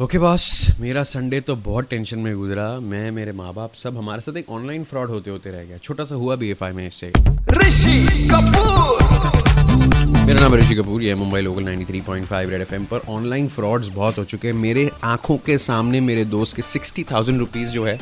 Okay boss मेरा Sunday तो बहुत टेंशन में गुजरा। मैं मेरे माँ बाप सब हमारे साथ एक ऑनलाइन फ्रॉड होते होते रह गया। छोटा सा हुआ बी एफ़ आई में इससे। ऋषि कपूर। मेरा नाम ऋषि कपूर ये मुंबई लोकल 93.5 रेड एफएम पर। ऑनलाइन फ्रॉड्स बहुत हो चुके हैं। मेरे आँखों के सामने मेरे दोस्त के सिक्सटी थाउज़ेंड रुपीज़ जो है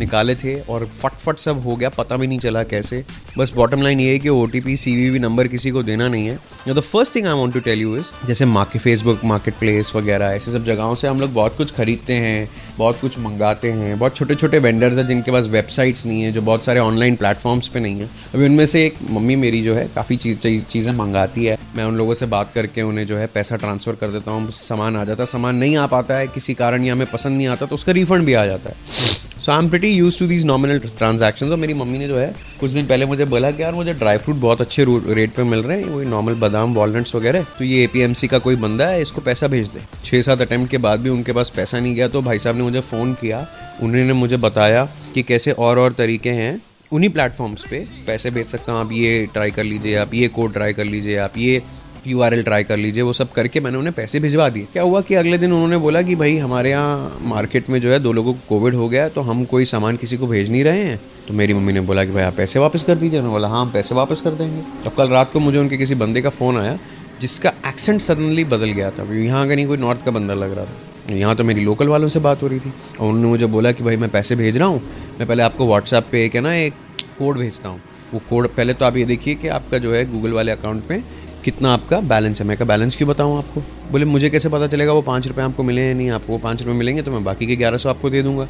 निकाले थे और फटफट सब हो गया, पता भी नहीं चला कैसे। बस बॉटम लाइन ये है कि O T P C V number किसी को देना नहीं है। The first thing I want to tell you is जैसे मार्केट फेसबुक मार्केट प्लेस वगैरह, ऐसे सब जगहों से हम लोग बहुत कुछ खरीदते हैं, बहुत कुछ मंगाते हैं। बहुत छोटे छोटे वेंडर्स हैं जिनके पास वेबसाइट्स नहीं है, जो बहुत सारे ऑनलाइन प्लेटफॉर्म्स पे नहीं है। अभी उनमें से एक मम्मी मेरी जो है, काफ़ी चीज़, चीज़ें मंगाती है। मैं उन लोगों से बात करके उन्हें जो है पैसा ट्रांसफ़र कर देता हूँ, सामान आ जाता है, सामान नहीं आ पाता है, किसी कारण या हमें पसंद नहीं आता तो उसका रिफंड भी आ जाता है। So I am pretty used to these nominal transaction और मेरी मम्मी ने जो है, कुछ दिन पहले मुझे बोला कि यार, मुझे ड्राई फ्रूट बहुत अच्छे रेट पे मिल रहे हैं, वही नॉर्मल बादाम वॉलनट्स वगैरह। तो ये एपीएमसी का कोई बंदा है, इसको पैसा भेज दे। छः सात अटैम्प्ट के बाद भी उनके पास पैसा नहीं गया तो भाई साहब ने मुझे फ़ोन किया। उन्होंने मुझे बताया कि कैसे और और तरीके हैं उन्हीं प्लेटफॉर्म्स पे पैसे भेज सकता हूँ। आप ये ट्राई कर लीजिए, आप ये कोड ट्राई कर लीजिए, आप ये यू आर ट्राई कर लीजिए, वो सब करके मैंने उन्हें पैसे भिजवा दिए। क्या हुआ कि अगले दिन उन्होंने बोला कि भाई हमारे यहाँ मार्केट में जो है दो लोगों को कोविड हो गया तो हम कोई सामान किसी को भेज नहीं रहे हैं। तो मेरी मम्मी ने बोला कि भाई आप पैसे वापस कर दीजिए। उन्होंने बोला हाँ हम पैसे वापस कर देंगे। तो कल रात को मुझे उनके किसी बंदे का फ़ोन आया, जिसका एक्सेंट सडनली बदल गया था। यहाँ का नहीं, कोई नॉर्थ का बंदा लग रहा था। यहाँ तो मेरी लोकल वालों से बात हो रही थी। और उन्होंने मुझे बोला कि भाई मैं पैसे भेज रहा हूँ। मैं पहले आपको व्हाट्सएप पे एक, है ना, एक कोड भेजता हूँ। वो कोड पहले तो आप ये देखिए कि आपका जो है गूगल वाले अकाउंट पे कितना आपका बैलेंस है? मैं का बैलेंस क्यों बताऊँ आपको? बोले, मुझे कैसे पता चलेगा वो पाँच रुपये आपको मिले या नहीं? आपको वो पाँच रुपये मिलेंगे तो मैं बाकी के ग्यारह सौ आपको दे दूँगा।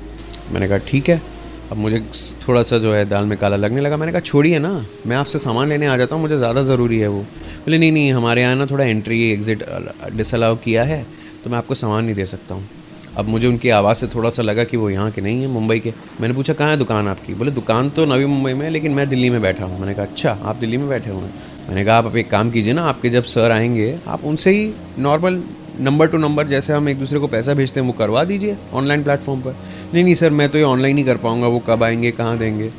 मैंने कहा, ठीक है। अब मुझे थोड़ा सा जो है, दाल में काला लगने लगा। मैंने कहा, छोड़िए ना, मैं आपसे सामान लेने आ जाता हूँ, मुझे ज़्यादा ज़रूरी है वो। बोले, नहीं नहीं, हमारे यहाँ ना थोड़ा एंट्री एग्ज़िट डिसअलाउ किया है तो मैं आपको सामान नहीं दे सकता हूँ। अब मुझे उनकी आवाज़ से थोड़ा सा लगा कि वो यहाँ के नहीं है, मुंबई के। मैंने पूछा, कहाँ है दुकान आपकी? बोले, दुकान तो नवी मुंबई में है, लेकिन मैं दिल्ली में बैठा हूँ। मैंने कहा अच्छा आप दिल्ली में बैठे हुए हैं? मैंने कहा, आप एक काम कीजिए ना, आपके जब सर आएँगे, आप उनसे ही नॉर्मल नंबर टू नंबर जैसे हम एक दूसरे को पैसा भेजते हैं, वो करवा दीजिए ऑनलाइन प्लेटफॉर्म पर। नहीं नहीं सर, मैं तो ये ऑनलाइन ही कर पाऊँगा, वो कब आएँगे, कहाँ देंगे?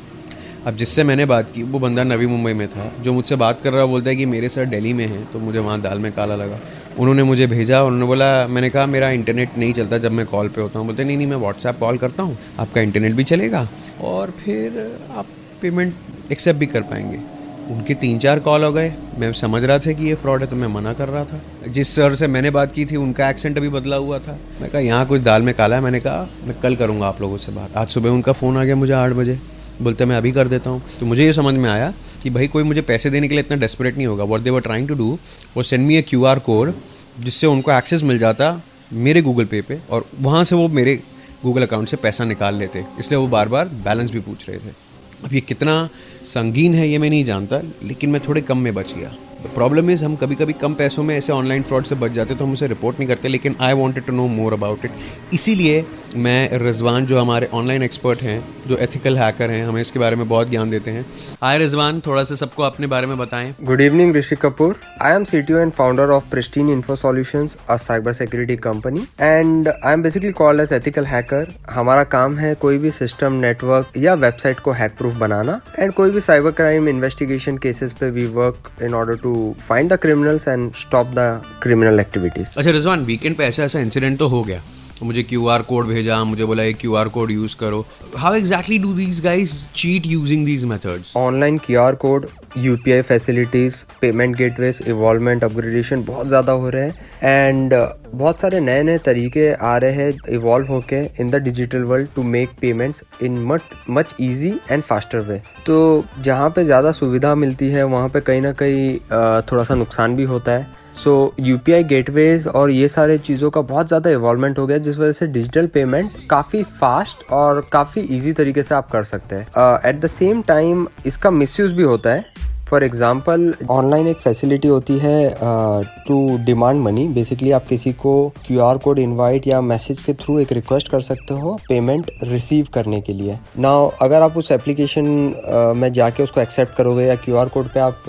अब जिससे मैंने बात की, वो बंदा नवी मुंबई में था, जो मुझसे बात कर रहा बोलता है कि मेरे सर दिल्ली में हैं तो मुझे वहाँ दाल में काला लगा। उन्होंने मुझे भेजा, उन्होंने बोला, मैंने कहा, मेरा इंटरनेट नहीं चलता जब मैं कॉल पे होता हूँ. बोलते, नहीं नहीं, मैं व्हाट्सएप कॉल करता हूँ, आपका इंटरनेट भी चलेगा और फिर आप पेमेंट एक्सेप्ट भी कर पाएँगे. उनके तीन चार कॉल हो गए। मैं समझ रहा था कि ये फ्रॉड है तो मैं मना कर रहा था। जिस सर से मैंने बात की थी, उनका एक्सेंट अभी बदला हुआ था। मैं कहा, यहाँ कुछ दाल में काला है। मैंने कहा, मैं कल करूँगा आप लोगों से बात। आज सुबह उनका फ़ोन आ गया मुझे आठ बजे। बोलते मैं अभी कर देता हूँ। तो मुझे ये समझ में आया कि भाई, कोई मुझे पैसे देने के लिए इतना डेस्परेट नहीं होगा। What they were trying to do वो send me a Q R code जिससे उनको एक्सेस मिल जाता मेरे गूगल पे पे और वहाँ से वो मेरे गूगल अकाउंट से पैसा निकाल लेते। इसलिए वो बार बार बैलेंस भी पूछ रहे थे। अब ये कितना संगीन है ये मैं नहीं जानता, लेकिन मैं थोड़े कम में बच गया। प्रॉब्लम इज़ हम कभी कभी कम पैसों में ऐसे ऑनलाइन फ्रॉड से बच जाते तो हम उसे रिपोर्ट नहीं करते, लेकिन I wanted to know more about it इसीलिए मैं रिजवान जो हमारे ऑनलाइन एक्सपर्ट हैं जो एथिकल हैकर हैं हमें इसके बारे में बहुत ज्ञान देते हैं। आए रिजवान थोड़ा सा सबको अपने बारे में बताएँ। Good evening Rishi Kapoor I am C and founder of Pristine Info Solutions a cyber security company and I am basically called as ethical hacker हमारा काम है कोई भी सिस्टम नेटवर्क या वेबसाइट को हैक प्रूफ बनाना एंड कोई भी साइबर क्राइम इन्वेस्टिगेशन केसेस पे we work in order to find the criminals and stop the criminal activities अच्छा रिजवान वीकेंड पे ऐसा ऐसा इंसिडेंट तो हो गया। तो मुझे क्यू आर कोड भेजा, मुझे बोला क्यू आर कोड यूज़ करो। How exactly do these guys cheat using these methods online Q R code U P I facilities payment gateways involvement upgradation बहुत ज़्यादा हो रहे हैं। एंड बहुत सारे नए नए तरीके आ रहे हैं इवॉल्व होके in the digital world to make payments in much much easy and faster way तो जहाँ पे ज़्यादा सुविधा मिलती है, वहाँ पे कहीं ना कहीं थोड़ा सा नुकसान भी होता है। So U P I gateways और ये सारे चीज़ों का बहुत ज़्यादा इवॉल्वमेंट हो गया, जिस वजह से डिजिटल पेमेंट काफ़ी फास्ट और काफ़ी ईजी तरीके से आप कर सकते हैं। एट द सेम टाइम इसका मिसयूज भी होता है। फॉर एग्ज़ाम्पल ऑनलाइन एक फैसिलिटी होती है टू डिमांड मनी बेसिकली आप किसी को क्यू आर कोड इन्वाइट या मैसेज के थ्रू एक रिक्वेस्ट कर सकते हो पेमेंट रिसीव करने के लिए. ना अगर आप उस एप्लीकेशन uh, में जाके उसको एक्सेप्ट करोगे या क्यू आर कोड पे आप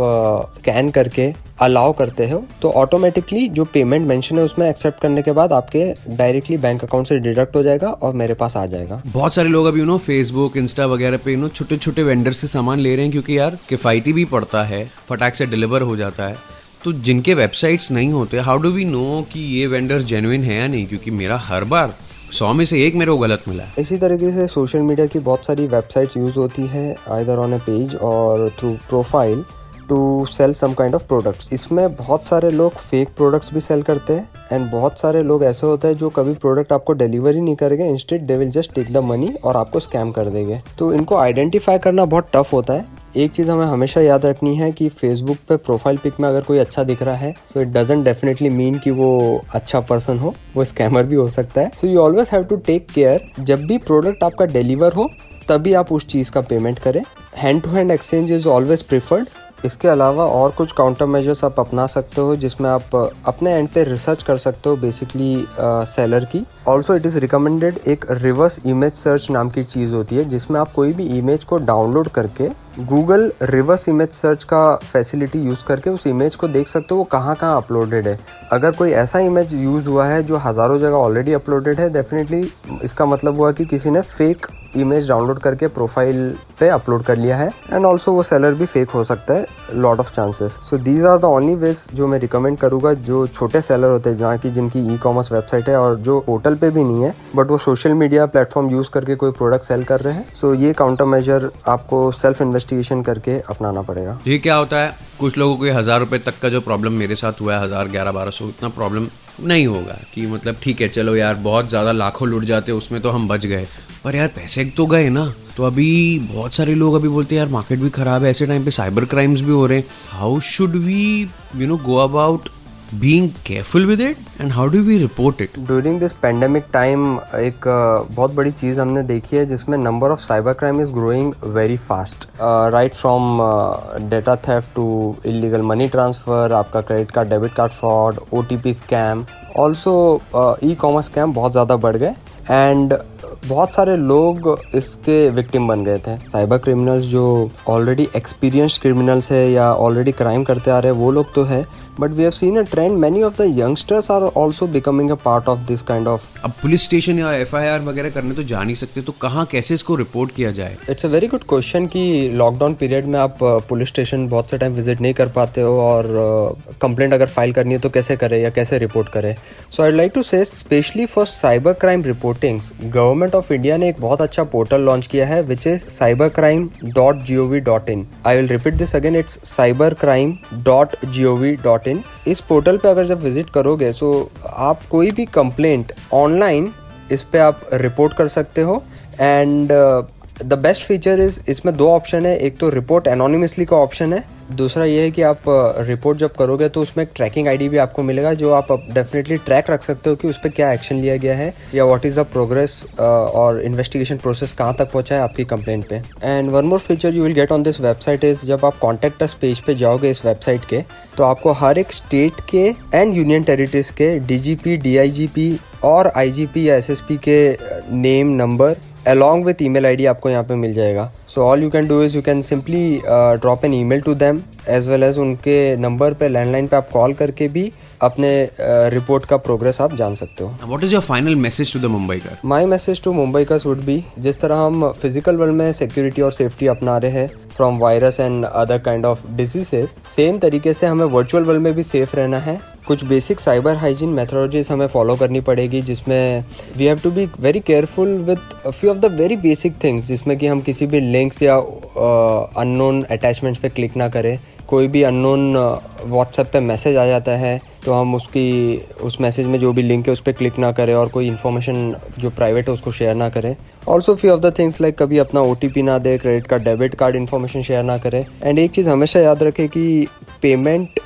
स्कैन uh, करके अलाउ करते हो तो ऑटोमेटिकली जो पेमेंट मेंशन है उसमें एक्सेप्ट करने के बाद आपके डायरेक्टली बैंक अकाउंट से डिडक्ट हो जाएगा और मेरे पास आ जाएगा. बहुत सारे लोग अभी यू नो फेसबुक इंस्टा वगैरह पे यू नो छोटे छोटे वेंडर से सामान ले रहे हैं क्योंकि यार किफ़ायती भी पड़ता है, फटाक से डिलीवर हो जाता है तो जिनके वेबसाइट्स नहीं होते हाउ डू वी नो कि ये वेंडर्स जेन्युइन है या नहीं? क्योंकि मेरा हर बार सौ में से एक मेरे को गलत मिला है। इसी तरीके से सोशल मीडिया की बहुत सारी वेबसाइट्स यूज़ होती है आइदर ऑन अ पेज और through profile to sell some kind of products इसमें बहुत सारे लोग फेक प्रोडक्ट्स भी सेल करते हैं एंड बहुत सारे लोग ऐसे होते हैं जो कभी प्रोडक्ट आपको डिलीवर ही नहीं करेंगे instead they will just take the money और आपको स्कैम कर देंगे। तो इनको आइडेंटिफाई करना बहुत टफ होता है। एक चीज़ हमें हमेशा याद रखनी है कि फेसबुक पे प्रोफ़ाइल पिक में अगर कोई अच्छा दिख रहा है so it doesn't definitely mean कि वो अच्छा पर्सन हो, वो स्कैमर भी हो सकता है। So you always have to take care जब भी प्रोडक्ट आपका डिलीवर हो, तभी आप उस चीज़ का पेमेंट करें। Hand to hand exchange is always preferred इसके अलावा और कुछ काउंटर मेजर्स आप अपना सकते हो, जिसमें आप अपने एंड पे रिसर्च कर सकते हो बेसिकली सेलर की। ऑल्सो इट इज़ रिकमेंडेड एक रिवर्स इमेज सर्च नाम की चीज़ होती है, जिसमें आप कोई भी इमेज को डाउनलोड करके गूगल रिवर्स इमेज सर्च का फैसिलिटी यूज़ करके उस इमेज को देख सकते हो, वो कहाँ कहाँ अपलोडेड है। अगर कोई ऐसा इमेज यूज़ हुआ है जो हज़ारों जगह ऑलरेडी अपलोडेड है डेफिनेटली इसका मतलब हुआ कि किसी ने फेक इमेज डाउनलोड करके प्रोफ़ाइल पे अपलोड कर लिया है एंड ऑल्सो वो सेलर भी फेक हो सकता है lot of chances so these are the only ways जो मैं रिकमेंड करूँगा जो छोटे सेलर होते हैं, जहाँ की जिनकी ई कॉमर्स वेबसाइट है और जो पोर्टल पे भी नहीं है बट वो सोशल मीडिया प्लेटफॉर्म यूज़ करके कोई प्रोडक्ट सेल कर रहे हैं सो ये काउंटर मेजर आपको सेल्फ इन्वेस्टिगेशन करके अपनाना पड़ेगा। ये क्या होता है? कुछ लोगों को हज़ार रुपए तक का जो प्रॉब्लम मेरे साथ हुआ है, हज़ार ग्यारह बारह सौ, इतना प्रॉब्लम नहीं होगा कि मतलब ठीक है, चलो यार, बहुत ज़्यादा लाखों लुट जाते, उसमें तो हम बच गए। पर यार, पैसे तो गए ना। तो अभी बहुत सारे लोग अभी बोलते हैं, यार मार्केट भी खराब है, ऐसे टाइम पे साइबर क्राइम्स भी हो रहे हैं। How should we you know go about being careful with it and how do we report it during this pandemic time एक uh, बहुत बड़ी चीज़ हमने देखी है जिसमें number of cyber crime is growing very fast right from data theft to illegal money transfer आपका credit card debit card fraud O T P scam also e commerce scam बहुत ज़्यादा बढ़ गए. एंड बहुत सारे लोग इसके विक्टिम बन गए थे। साइबर क्रिमिनल्स जो ऑलरेडी एक्सपीरियंस क्रिमिनल्स है या ऑलरेडी क्राइम करते आ रहे हैं वो लोग तो है। But we have seen a trend many of the youngsters are also becoming a part of this kind of अब पुलिस स्टेशन या एफआईआर वगैरह करने तो जा नहीं सकते तो कहाँ कैसे इसको रिपोर्ट किया जाए? It's a very good question कि लॉकडाउन पीरियड में आप पुलिस स्टेशन बहुत से टाइम विज़िट नहीं कर पाते हो और कंप्लेंट अगर फ़ाइल करनी है तो कैसे करें या कैसे रिपोर्ट करें? So I like to say specially for cyber crime reportings government of India ने एक बहुत अच्छा पोर्टल लॉन्च किया है which is cyber crime dot G O V dot in I will repeat this again it's cyber crime dot G O V dot in इस portal पे अगर जब विज़िट करोगे सो आप कोई भी कंप्लेंट ऑनलाइन इस पे आप रिपोर्ट कर सकते हो and the best feature is इसमें दो ऑप्शन है। एक तो रिपोर्ट एनोनिमसली का ऑप्शन है। दूसरा ये है कि आप रिपोर्ट जब करोगे तो उसमें एक ट्रैकिंग आईडी भी आपको मिलेगा, जो आप डेफिनेटली ट्रैक रख सकते हो कि उस पर क्या एक्शन लिया गया है या व्हाट इज़ द प्रोग्रेस और इन्वेस्टिगेशन प्रोसेस कहाँ तक पहुँचा है आपकी कंप्लेंट पे। And one more feature you will get on this website is जब आप कॉन्टेक्ट अस पेज पे जाओगे इस वेबसाइट के तो आपको हर एक स्टेट के एंड यूनियन टेरिटरीज के डीजीपी डीआईजीपी और आईजीपी या एसएसपी के name number along with email id आपको यहाँ पे मिल जाएगा। So all you can do is you can simply drop an email to them as well as उनके नंबर पे लैंडलाइन पे आप कॉल करके भी अपने रिपोर्ट uh, का प्रोग्रेस आप जान सकते हो। What is your final message to the Mumbai का माय मैसेज टू मुंबई का वुड बी जिस तरह हम फ़िज़िकल वर्ल्ड में सिक्योरिटी और सेफ्टी अपना रहे हैं from virus and other kind of diseases same तरीके से हमें वर्चुअल वर्ल्ड में भी सेफ़ रहना है। कुछ बेसिक साइबर हाइजीन मेथोलॉजीज हमें फॉलो करनी पड़ेगी जिसमें we have to be very careful with few of the very basic things जिसमें कि हम किसी भी लिंक्स या अननोन uh, अटैचमेंट्स पे क्लिक ना करें। कोई भी अननोन व्हाट्सएप पे मैसेज आ जाता है तो हम उसकी, उस मैसेज में जो भी लिंक है उस पर क्लिक ना करें और कोई इन्फॉर्मेशन जो प्राइवेट है उसको शेयर ना करें। Also few of the things like कभी अपना ओटीपी ना दे credit card debit card information share ना करें। एंड एक चीज़ हमेशा याद रखें कि पेमेंट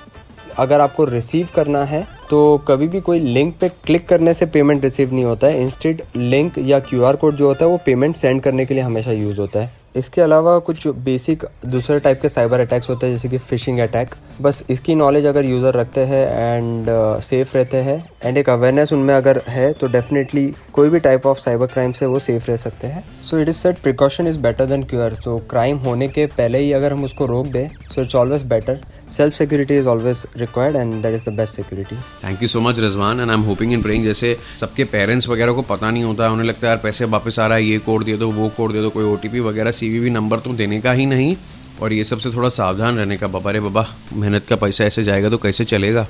अगर आपको रिसीव करना है तो कभी भी कोई लिंक पे क्लिक करने से पेमेंट रिसीव नहीं होता है. इंस्टेड लिंक या क्यूआर कोड जो होता है वो पेमेंट सेंड करने के लिए हमेशा यूज़ होता है. इसके अलावा कुछ बेसिक दूसरे टाइप के साइबर अटैक्स होते हैं जैसे कि फिशिंग अटैक बस इसकी नॉलेज अगर यूज़र रखते हैं एंड सेफ़ uh, रहते हैं एंड एक अवेयरनेस उनमें अगर है तो डेफिनेटली कोई भी टाइप ऑफ़ साइबर क्राइम से वो सेफ़ रह सकते हैं. So it is set precaution is better than cure so crime होने के पहले ही अगर हम उसको रोक दें so it's always better self security is always required and that is the best security thank you so much Rizwan and I am hoping in praying जैसे सबके पेरेंट्स वगैरह को पता नहीं होता है, उन्हें लगता है यार पैसे वापस आ रहा है, ये कोड दे दो, वो कोड दे दो, कोई OTP वगैरह सी नंबर तो देने का ही नहीं। और ये सबसे थोड़ा सावधान रहने का, बाबा रे बाबा, मेहनत का पैसा ऐसे जाएगा तो कैसे चलेगा?